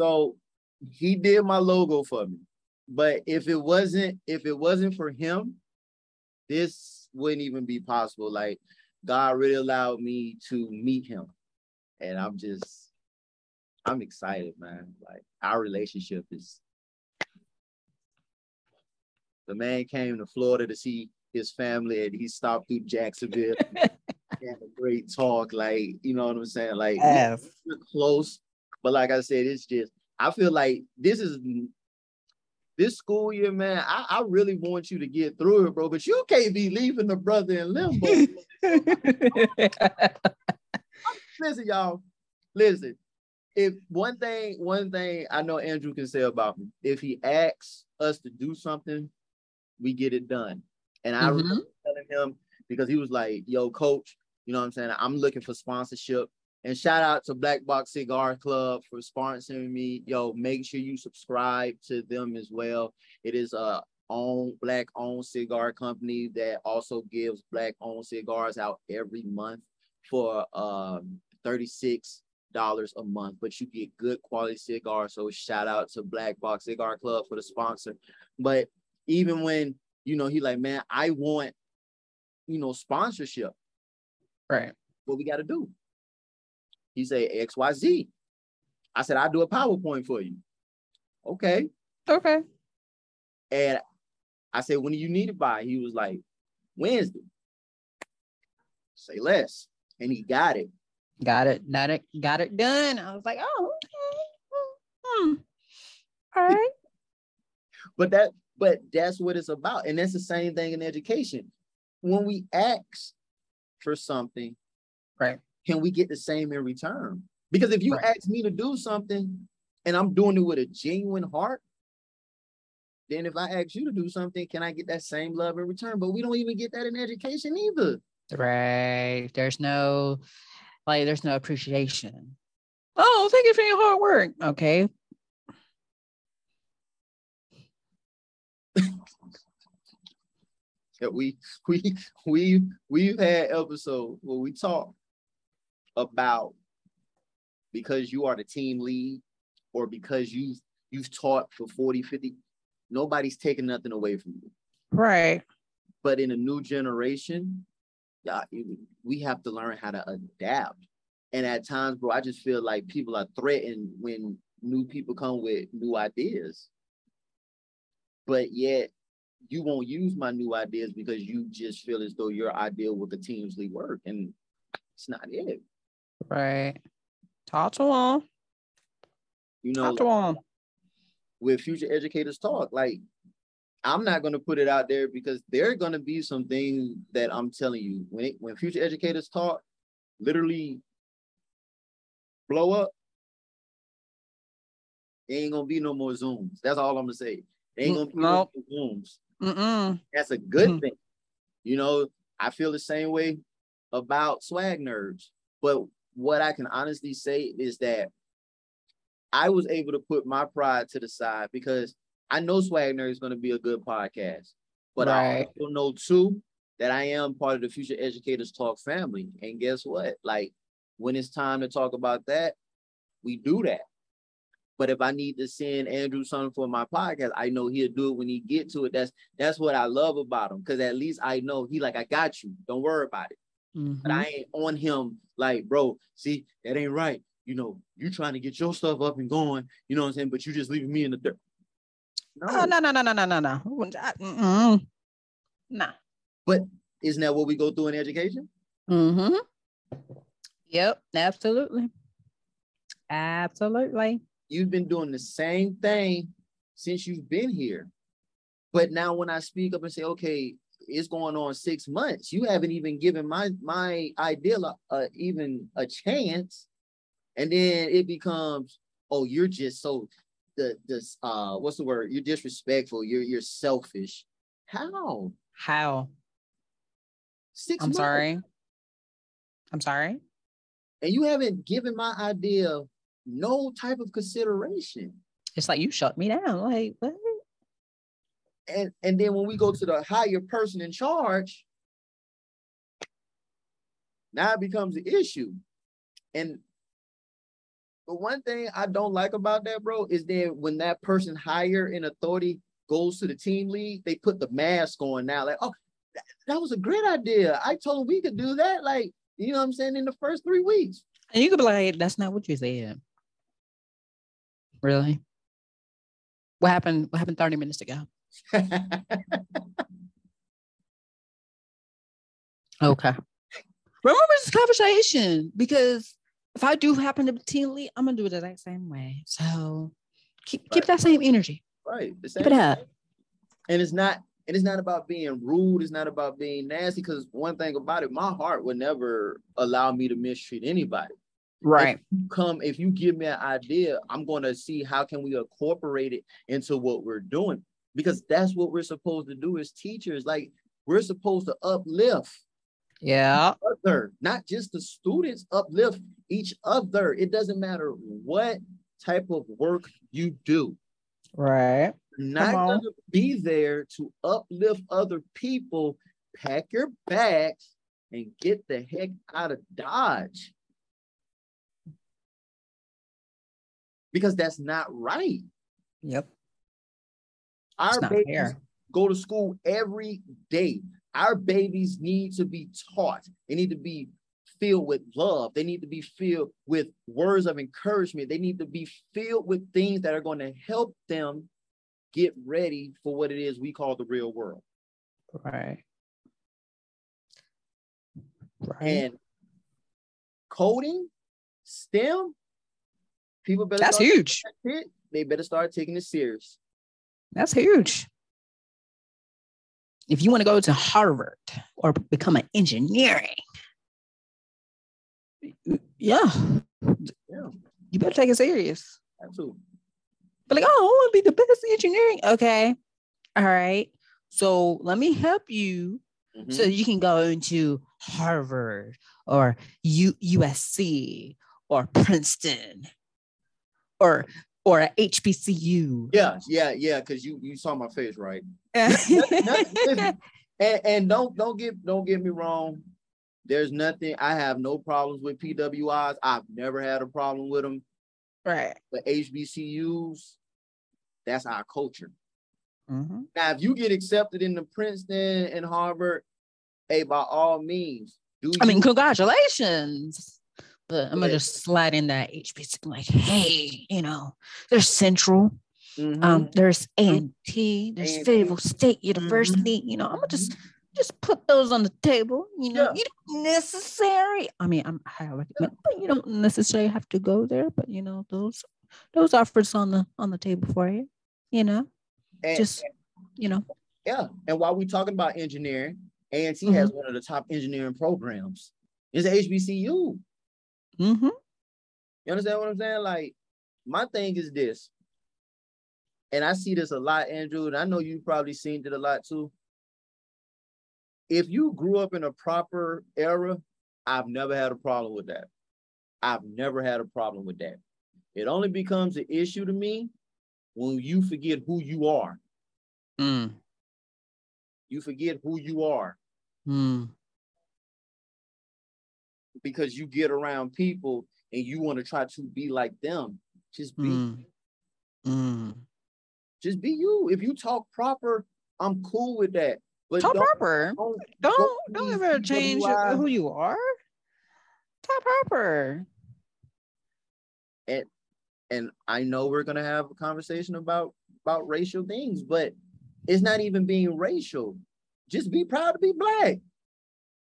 So he did my logo for me. But if it wasn't, if it wasn't for him, this wouldn't even be possible. Like God really allowed me to meet him. And I'm just, I'm excited, man. Like our relationship is the man came to Florida to see his family and he stopped through Jacksonville. had a great talk, like you know what I'm saying. Like we're close, but like I said, it's just I feel like this is this school year, man. I, I really want you to get through it, bro. But you can't be leaving the brother in limbo. listen, y'all. Listen. If one thing, one thing I know Andrew can say about me, if he asks us to do something, we get it done. And I Mhm. remember telling him because he was like, "Yo, coach, you know what I'm saying? I'm looking for sponsorship." And shout out to Black Box Cigar Club for sponsoring me. Yo, make sure you subscribe to them as well. It is a own black owned cigar company that also gives black owned cigars out every month for um 36 dollars a month, but you get good quality cigars. So shout out to Black Box Cigar Club for the sponsor. But even when you know he like, man, I want you know sponsorship. right. What we got to do? He say X Y Z. I said I'll do a PowerPoint for you. Okay. Okay. And I said, when do you need it by? He was like, Wednesday. Say less. And he got it. Got it. Got it. Got it done. I was like, oh, okay. Hmm. All right. But that, but that's what it's about. And that's the same thing in education. When we ask for something, Right. Can we get the same in return? Because if you Right. ask me to do something and I'm doing it with a genuine heart, then if I ask you to do something, can I get that same love in return? But we don't even get that in education either. Right. There's no like there's no appreciation. Oh, thank you for your hard work. Okay. Yeah, we we we we've had episodes where we talk about because you are the team lead or because you you've taught for 40 50 nobody's taking nothing away from you. Right. but in a new generation yeah we have to learn how to adapt. And at times bro i just feel like people are threatened when new people come with new ideas. But yet you won't use my new ideas because you just feel as though your idea will continuously work and it's not it Right. Talk to them. you know Talk to them. with future educators talk like i'm not going to put it out there because there are going to be some things that i'm telling you when it, when future educators talk literally blow up there ain't gonna be no more zooms that's all i'm gonna say there ain't gonna be no more zooms Mm-mm. that's a good Mhm. thing you know i feel the same way about swag nerds but what i can honestly say is that I was able to put my pride to the side because I know Swag Nerd is going to be a good podcast. But I also know too that I am part of the Future Educators Talk family. And guess what? Like when it's time to talk about that, we do that. But if I need to send Andrew something for my podcast, I know he'll do it when he get to it. That's that's what I love about him. Because at least I know he like, I got you. Don't worry about it. But Mhm. I ain't on him like, bro, see, that ain't right. You know, you trying to get your stuff up and going, you know what I'm saying? But you just leaving me in the dirt. No, Oh, no, no, no, no, no, no, no. Mm-mm. Nah. But isn't that what we go through in education? Mm-hmm. Yep, absolutely. Absolutely. You've been doing the same thing since you've been here. But now when I speak up and say, okay, it's going on six months, you haven't even given my my idea a, a- even a chance. And then it becomes, oh, you're just so the this uh what's the word? You're disrespectful, you're you're selfish. How? How? 6 I'm months. sorry. I'm sorry. And you haven't given my idea no type of consideration. It's like you shut me down. Like, what? And and then when we go to the higher person in charge, now it becomes an issue. And But one thing I don't like about that, bro, is that when that person higher in authority goes to the team lead, they put the mask on now. Like, oh, that, that was a great idea. I told we could do that. Like, you know what I'm saying? In the first three weeks. And you could be like, that's not what you said. Really? What happened? What happened 30 minutes ago? Okay. Remember this conversation because if I do happen to be team lead, I'm gonna do it the exact same way. So keep keep that same energy. right. The Keep it up. and it's not and it's not about being rude it's not about being nasty because one thing about it my heart would never allow me to mistreat anybody Right. come if you give me an idea i'm going to see how can we incorporate it into what we're doing because that's what we're supposed to do as teachers like we're supposed to uplift Yeah. other not just the students uplift each other it doesn't matter what type of work you do Right. not gonna be there to uplift other people. Pack your bags and get the heck out of Dodge. Because that's not right. Yep. Our babies fair. go to school every day. Our babies need to be taught. They need to be filled with love. They need to be filled with words of encouragement. They need to be filled with things that are going to help them get ready for what it is we call the real world. Right. Right. And coding, STEM, people better That's huge. that shit. They better start taking it serious. That's huge. If you want to go to Harvard or become an engineering, yeah, Yeah, you better take it serious. absolutely. But like, oh, I want to be the best engineering. Okay. All right. So let me help you Mhm. so you can go into Harvard or U- USC or Princeton or or a HBCU. yeah, yeah, yeah. Because you you saw my face, right? And, and don't don't get don't get me wrong. There's nothing. I have no problems with PWIs. I've never had a problem with them. right. But HBCUs, that's our culture. Mhm. Now, if you get accepted into Princeton and Harvard, hey, by all means, do I mean, congratulations. But I'm gonna just slide in that HBC. Like, hey, you know, there's Central, Mhm. um, there's A&T, there's A&T. Fayetteville State University. You know, I'm gonna just just put those on the table. You know, Yeah. you don't necessary. I mean, I'm highly recommend, but you don't necessarily have to go there. But you know, those those offers on the on the table for you. You know, and, just you know, yeah. And while we're talking about engineering, A&T has one of the top engineering programs. It's HBCU. Hmm You understand what I'm saying? Like, my thing is this, and I see this a lot, Andrew, and I know you've probably seen it a lot too. If you grew up in a proper era, I've never had a problem with that. I've never had a problem with that. It only becomes an issue to me when you forget who you are. mm, You forget who you are mm, because you get around people and you want to try to be like them. Just be mm, mm. just be you. If you talk proper, I'm cool with that. But Talk don't, proper. don't, Don't don't ever change who you are. Talk proper. And and I know we're gonna have a conversation about about racial things, but it's not even being racial. Just be proud to be black.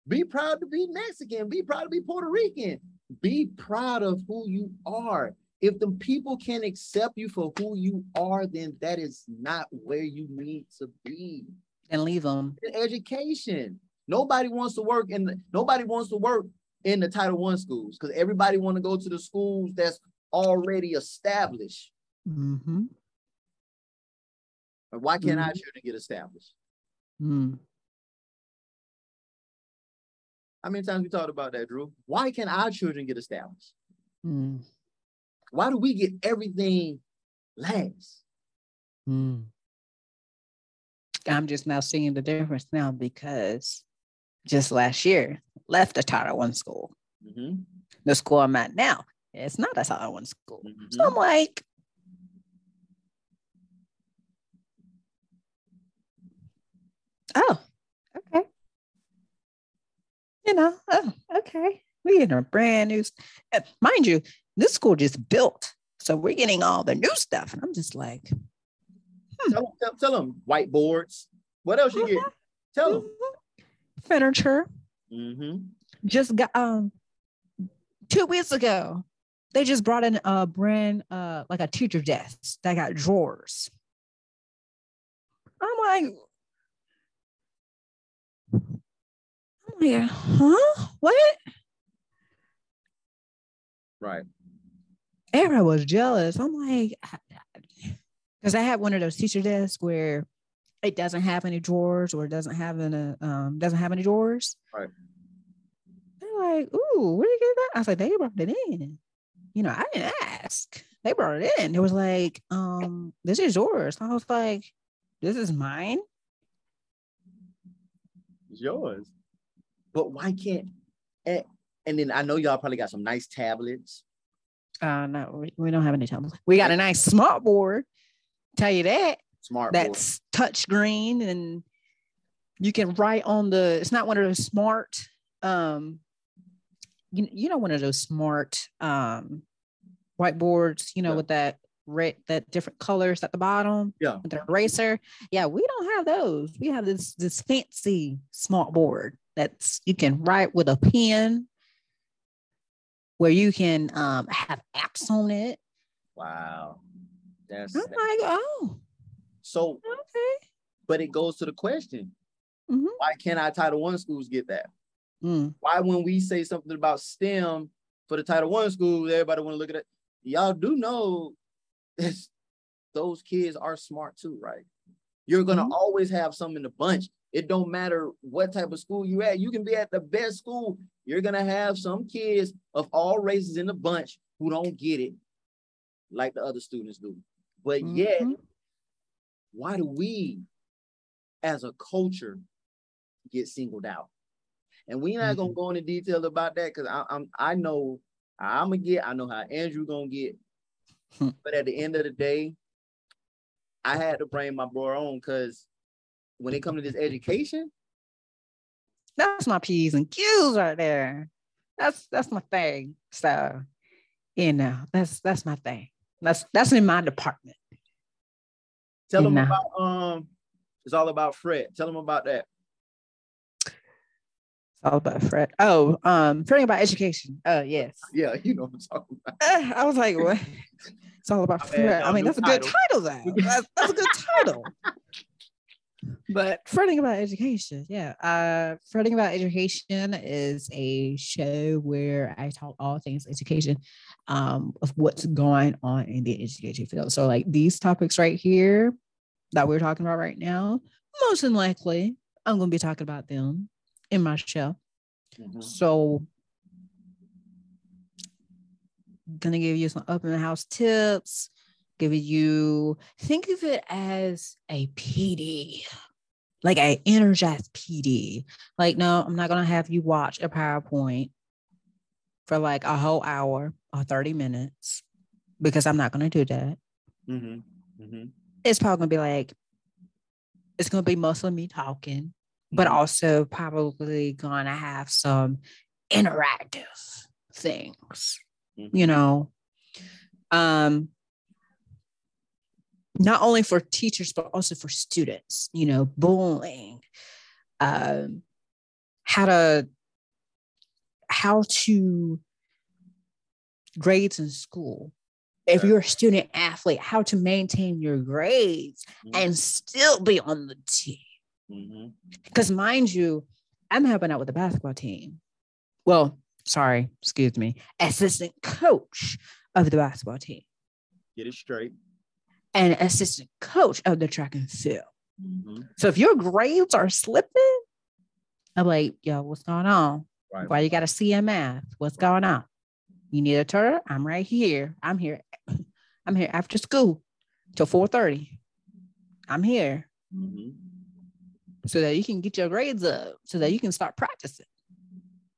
Be proud to be Mexican. Be proud to be Puerto Rican. Be proud of who you are. If the people can't accept you for who you are, then that is not where you need to be. And leave them. education. Nobody wants to work in the nobody wants to work in the Title One schools because everybody want to go to the schools that's already established. Mm-hmm. And Why can't our Mhm. children get established? Mm. How many times we talked about that, Drew? Why can our children get established? Mm. Why do we get everything last? Mm. I'm just now seeing the difference now because just last year left the Title One school. Mhm. The school I'm at now It's not a Title One went to school. Mhm. So I'm like, oh, okay. You know, oh, okay. we in a brand new, uh, mind you, this school just built. So we're getting all the new stuff. And I'm just like, Tell, tell, tell them whiteboards. What else you get? Tell them. mhm. furniture. Mm-hmm. Just got, um, two weeks ago, they just brought in a brand, uh, like a teacher desk that got drawers. I'm like, I'm huh? What? Right. Everyone was jealous. I'm like, because I had one of those teacher desks where it doesn't have any drawers or it doesn't have any um doesn't have any drawers. Right. They're like, ooh, where did you get that? I was like, they brought it in. You know, I didn't ask. They brought it in. It was like, um, this is yours. I was like, this is mine. It's yours. But why can't and, and then I know y'all probably got some nice tablets. Uh no, we, we don't have any tablets. We got a nice smart board. Tell you that. Smart board. that's touch green and you can write on the it's not one of those smart um you, you know one of those smart um whiteboards you know Yeah. with that red that different colors at the bottom Yeah. with the eraser yeah we don't have those we have this this fancy smart board that's you can write with a pen where you can um have apps on it Wow. That's i'm like oh so okay but it goes to the question. Mhm. Why can't our Title One schools get that? Mm. Why when we say something about STEM for the Title One schools, everybody want to look at it? Y'all do know those kids are smart too, right? You're gonna Mhm. always have some in the bunch. It don't matter what type of school you at. You can be at the best school. You're gonna have some kids of all races in the bunch who don't get it like the other students do. But yet, Mhm. why do we as a culture get singled out? And we're not gonna go into detail about that because I'm I know how I'm gonna get, I know how Andrew gonna get. Hmm. but at the end of the day, I had to bring my bro on because when it comes to this education, That's my P's and Q's right there. That's that's my thing. So, you know, that's that's my thing. That's that's in my department. tell them Nah. about um, it's all about Fred. Tell them about that. It's all about Fred. Oh, um, fretting about education. Oh, yes. Yeah, you know what I'm talking about. Uh, I was like, what? It's all about Fred. I mean, new that's a good title, though. That's, that's a good title. But fretting about education, yeah. Uh, fretting about education is a show where I talk all things education, um, of what's going on in the education field. So, like these topics right here that we're talking about right now, most likely, I'm going to be talking about them in my show. Mhm. So, gonna give you some up in the house tips. Giving you think of it as a PD, like a energized PD. Like, no, I'm not gonna have you watch a PowerPoint for like a whole hour or 30 minutes because I'm not gonna do that. Mhm. Mhm. It's probably gonna be like, it's gonna be mostly me talking, but Mhm. also probably gonna have some interactive things Mhm. you know um not only for teachers but also for students you know bullying um how to how to grades in school if you're a student athlete how to maintain your grades Mhm. and still be on the team because mind you, I'm helping out with the basketball team. Well, sorry, excuse me, assistant coach of the basketball team Get it straight. And assistant coach of the track and field. Mhm. So if your grades are slipping, I'm like, yo, what's going on? Right. Why you got a CMF? What's going on? You need a tutor? I'm right here. I'm here. I'm here after school till 4:30. I'm here. Mhm. so that you can get your grades up so that you can start practicing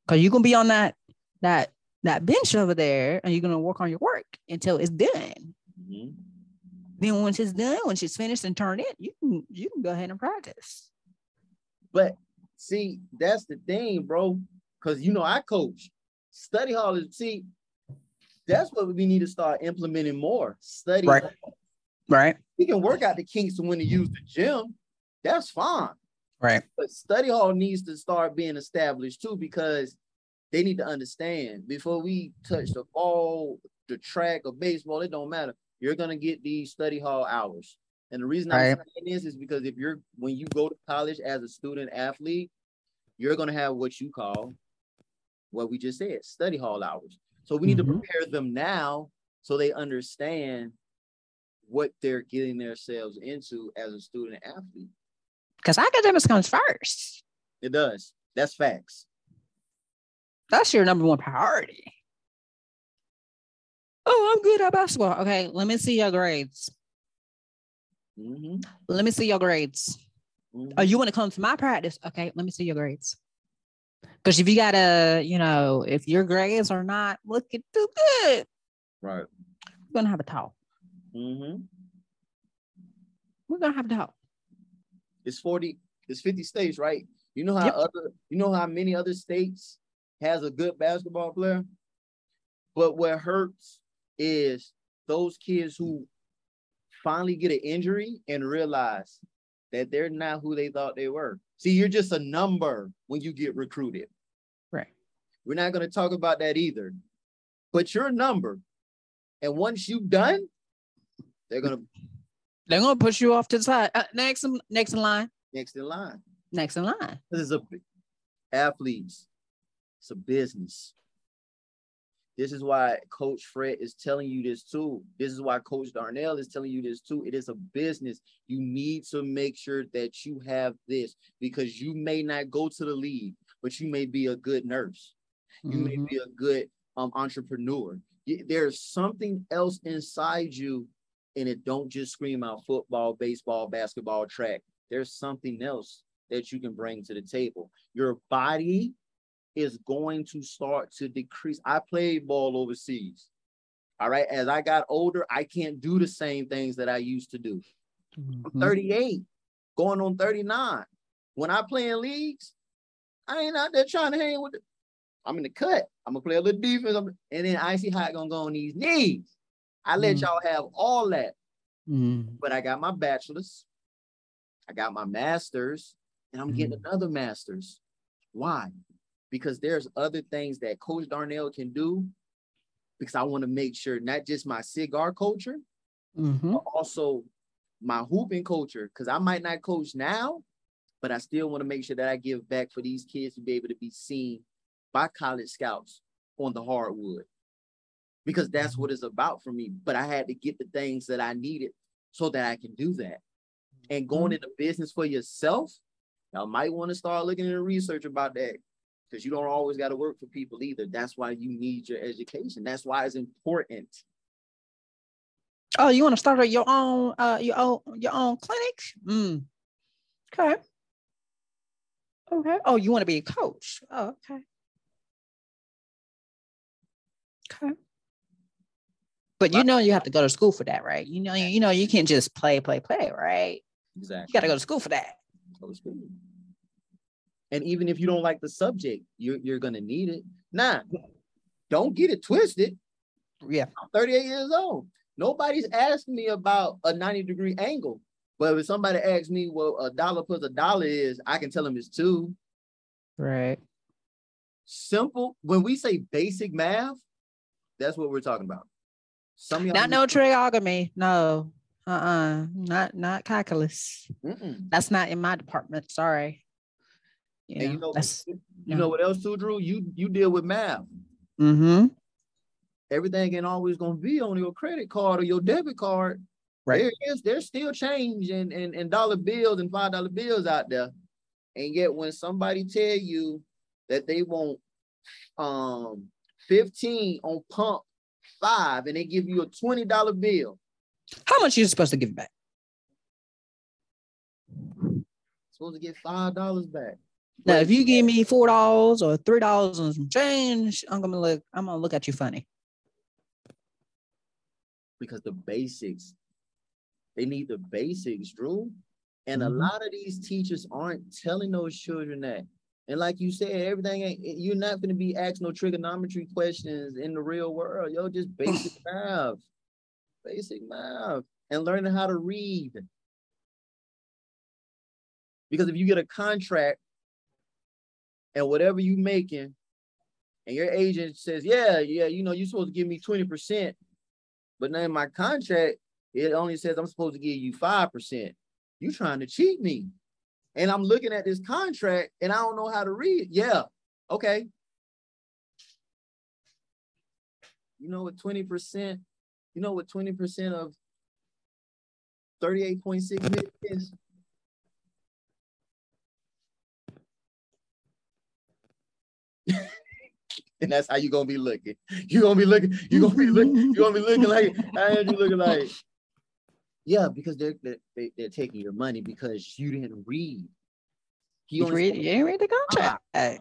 because you're gonna be on that that that bench over there and you're going to work on your work until it's done. Then once it's done, once it's finished and turned in, you can you can go ahead and practice. But see, that's the thing, bro. Because you know, I coach. Study hall is see, that's what we need to start implementing more. Study right. hall. Right. We can work out the kinks when to use the gym. That's fine. Right. But study hall needs to start being established too, because they need to understand before we touch the ball, the track, or baseball, it don't matter. You're gonna get these study hall hours. And the reason I'm saying this is because if you're when you go to college as a student athlete, you're gonna have what you call what we just said, study hall hours. So we need mm-hmm. to prepare them now so they understand what they're getting themselves into as a student athlete. Because academics comes first. It does. That's facts. That's your number one priority. Oh, I'm good at basketball. Okay, let me see your grades. Mm-hmm. Let me see your grades. Mm-hmm. Oh, you want to come to my practice? Okay, let me see your grades. Because if you gotta, you know, if your grades are not looking too good, right, we're gonna have a talk. Mm-hmm. We're gonna have a talk. It's 40, it's 50 states, right? You know how yep. other, you know how many other states has a good basketball player? But what hurts is those kids who finally get an injury and realize that they're not who they thought they were. See, you're just a number when you get recruited. Right. We're not going to talk about that either. But you're a number. And once you've done, they're going to they're going to push you off to the side. Uh, next next in line. Next in line. Next in line. This is a athletes. It's a business. This is why Coach Fred is telling you this too. This is why Coach Darnell is telling you this too. It is a business. You need to make sure that you have this because you may not go to the league, but you may be a good nurse. You mm-hmm. may be a good um, entrepreneur. There's something else inside you, and it don't just scream out football, baseball, basketball, track. There's something else that you can bring to the table. Your body is going to start to decrease. I played ball overseas. All right. As I got older, I can't do the same things that I used to do. Mm-hmm. I'm 38, going on 39. When I play in leagues, I ain't out there trying to hang with it. I'm in the cut. I'm gonna play a little defense, and then I see how it gonna go on these knees. I let mm y'all have all that, mm but I got my bachelor's, I got my master's, and I'm getting mm. another master's. Why? Because there's other things that Coach Darnell can do because I want to make sure not just my cigar culture, mm-hmm. but also my hooping culture. Because I might not coach now, but I still want to make sure that I give back for these kids to be able to be seen by college scouts on the hardwood. Because that's mm-hmm. what it's about for me. But I had to get the things that I needed so that I can do that. And going mm-hmm. into business for yourself, I might want to start looking into research about that because you don't always got to work for people either. That's why you need your education. That's why it's important. Oh, you want to start your own uh your own your own clinic? Mm. Okay. Okay. Oh, you want to be a coach? Oh, okay. Okay. But you know you have to go to school for that, right? You know, you know you can't just play, play, play, right? Exactly. You got to go to school for that. Go to school. And even if you don't like the subject, you're, you're going to need it. Nah, don't get it twisted. Yeah. I'm 38 years old. Nobody's asking me about a 90 degree angle. But if somebody asks me what a dollar plus a dollar is, I can tell them it's two. Right. Simple. When we say basic math, that's what we're talking about. Some not no trigonometry. No. Uh-uh. Not not calculus. Mm-mm. That's not in my department. Sorry. Yeah, and you know, you yeah. know what else too, Drew? You you deal with math. Mm-hmm. Everything ain't always gonna be on your credit card or your debit card. Right. There is there's still change and, and, and dollar bills and five dollar bills out there. And yet when somebody tell you that they want um 15 on pump five and they give you a $20 bill. How much are you supposed to give back? Supposed to get five dollars back. Now, if you give me four dollars or three dollars and some change, I'm gonna look. I'm gonna look at you funny. Because the basics, they need the basics, Drew. And mm-hmm. a lot of these teachers aren't telling those children that. And like you said, everything ain't you're not gonna be asked no trigonometry questions in the real world. Yo, just basic math, basic math, and learning how to read. Because if you get a contract and whatever you making, and your agent says, yeah, yeah, you know, you're supposed to give me 20%, but now in my contract, it only says I'm supposed to give you 5%. You trying to cheat me. And I'm looking at this contract and I don't know how to read. Yeah, okay. You know what 20%, you know what 20% of 38.6 million is? and that's how you're gonna be looking. You're gonna be looking. You gonna be looking. You gonna be looking like. How you looking like? Yeah, because they're they're, they're taking your money because you didn't read. He you, read, you didn't read the contract. Ah. Hey.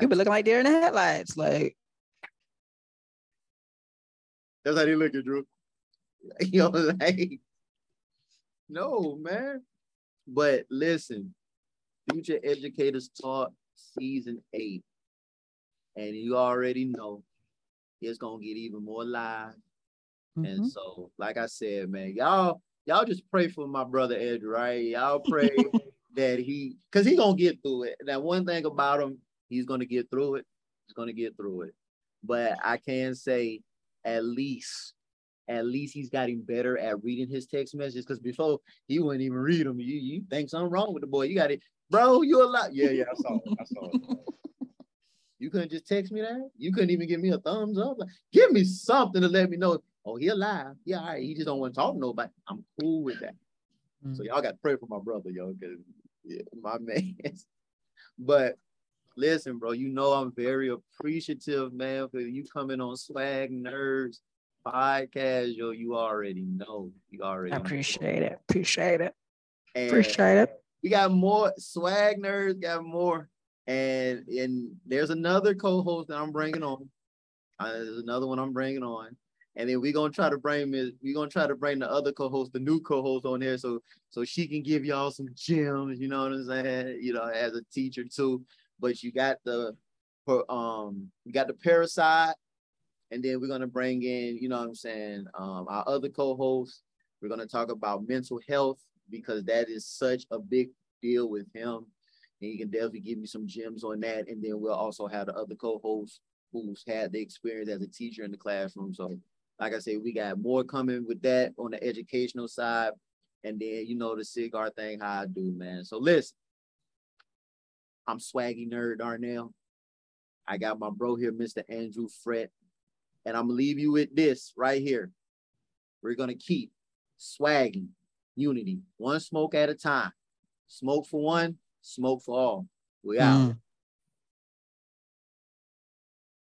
You be looking like deer in the headlights, like. That's how they look at Drew. You know, like, no, man. But listen, future educators talk season eight. And you already know it's gonna get even more live. Mm-hmm. And so, like I said, man, y'all, y'all just pray for my brother Ed, right? Y'all pray that he because he gonna get through it. That one thing about him, he's gonna get through it. He's gonna get through it. But I can say at least at least he's gotten better at reading his text messages because before he wouldn't even read them. You you think something wrong with the boy. You got it bro, you a lot. Yeah, yeah, I saw it. I saw it. You couldn't just text me that? You couldn't even give me a thumbs up? Like, give me something to let me know. Oh, he alive. Yeah, all right. He just don't want to talk to nobody. I'm cool with that. Mm-hmm. So y'all got to pray for my brother, yo, because yeah, my man. but listen, bro, you know I'm very appreciative, man, for you coming on Swag Nerds podcast, yo. You already know. You already I appreciate know. it. Appreciate it. And appreciate it we got more swag nerds, got more. And and there's another co-host that I'm bringing on. Uh, there's another one I'm bringing on. And then we're gonna try to bring we're gonna try to bring the other co-host, the new co-host on here, so so she can give y'all some gems, you know what I'm saying? You know, as a teacher too. But you got the um you got the parasite, and then we're gonna bring in, you know what I'm saying, um, our other co-host. We're gonna talk about mental health because that is such a big deal with him. And he can definitely give me some gems on that. And then we'll also have the other co-hosts who's had the experience as a teacher in the classroom. So like I said, we got more coming with that on the educational side. And then you know the cigar thing, how I do, man. So listen, I'm swaggy nerd Darnell. I got my bro here, Mr. Andrew Fret. And I'm gonna leave you with this right here. We're gonna keep swagging unity, one smoke at a time. Smoke for one, smoke for all. We out. Mm.